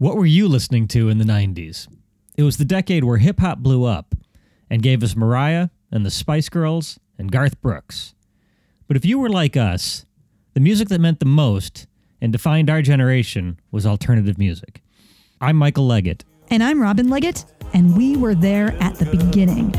What were you listening to in the 90s? It was the decade where hip hop blew up and gave us Mariah and the Spice Girls and Garth Brooks. But if you were like us, the music that meant the most and defined our generation was alternative music. I'm Michael Leggett. And I'm Robin Leggett, and we were there at the beginning.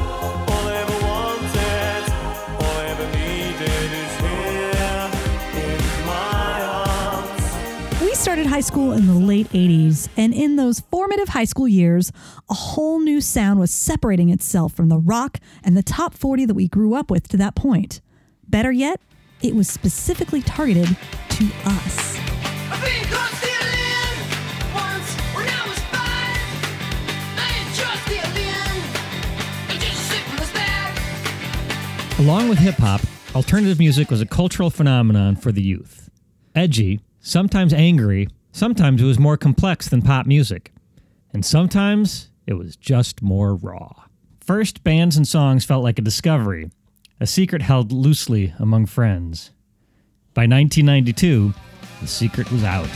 Started high school in the late 80s, and in those formative high school years, a whole new sound was separating itself from the rock and the top 40 that we grew up with to that point. Better yet, it was specifically targeted to us. I've been caught stealing once when I was five. I ain't just stealing, I'm just simple as that. Along with hip hop, alternative music was a cultural phenomenon for the youth. Edgy, sometimes angry, sometimes it was more complex than pop music, and sometimes it was just more raw. First, bands and songs felt like a discovery, a secret held loosely among friends. By 1992, the secret was out.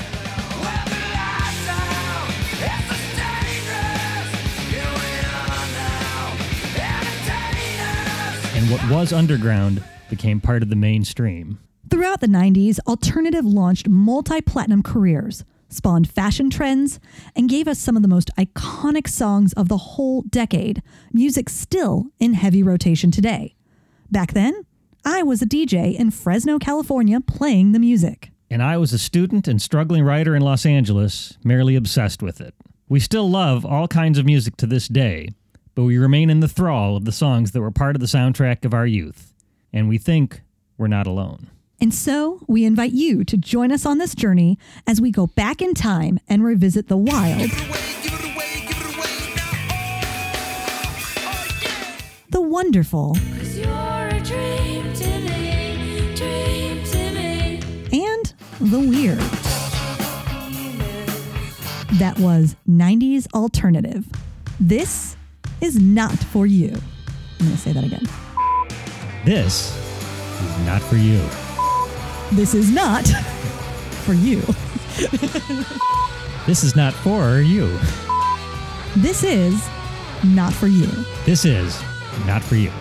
And what was underground became part of the mainstream. Throughout the 90s, alternative launched multi platinum careers, spawned fashion trends, and gave us some of the most iconic songs of the whole decade, music still in heavy rotation today. Back then, I was a DJ in Fresno, California, playing the music. And I was a student and struggling writer in Los Angeles, merely obsessed with it. We still love all kinds of music to this day, but we remain in the thrall of the songs that were part of the soundtrack of our youth. And we think we're not alone. And so, we invite you to join us on this journey as we go back in time and revisit the wild, the wonderful. you're a dream to me, dream to me. and the weird. That was 90s alternative. This is not for you. I'm going to say that again. This is not for you. This is not for you. This is not for you. This is not for you. This is not for you.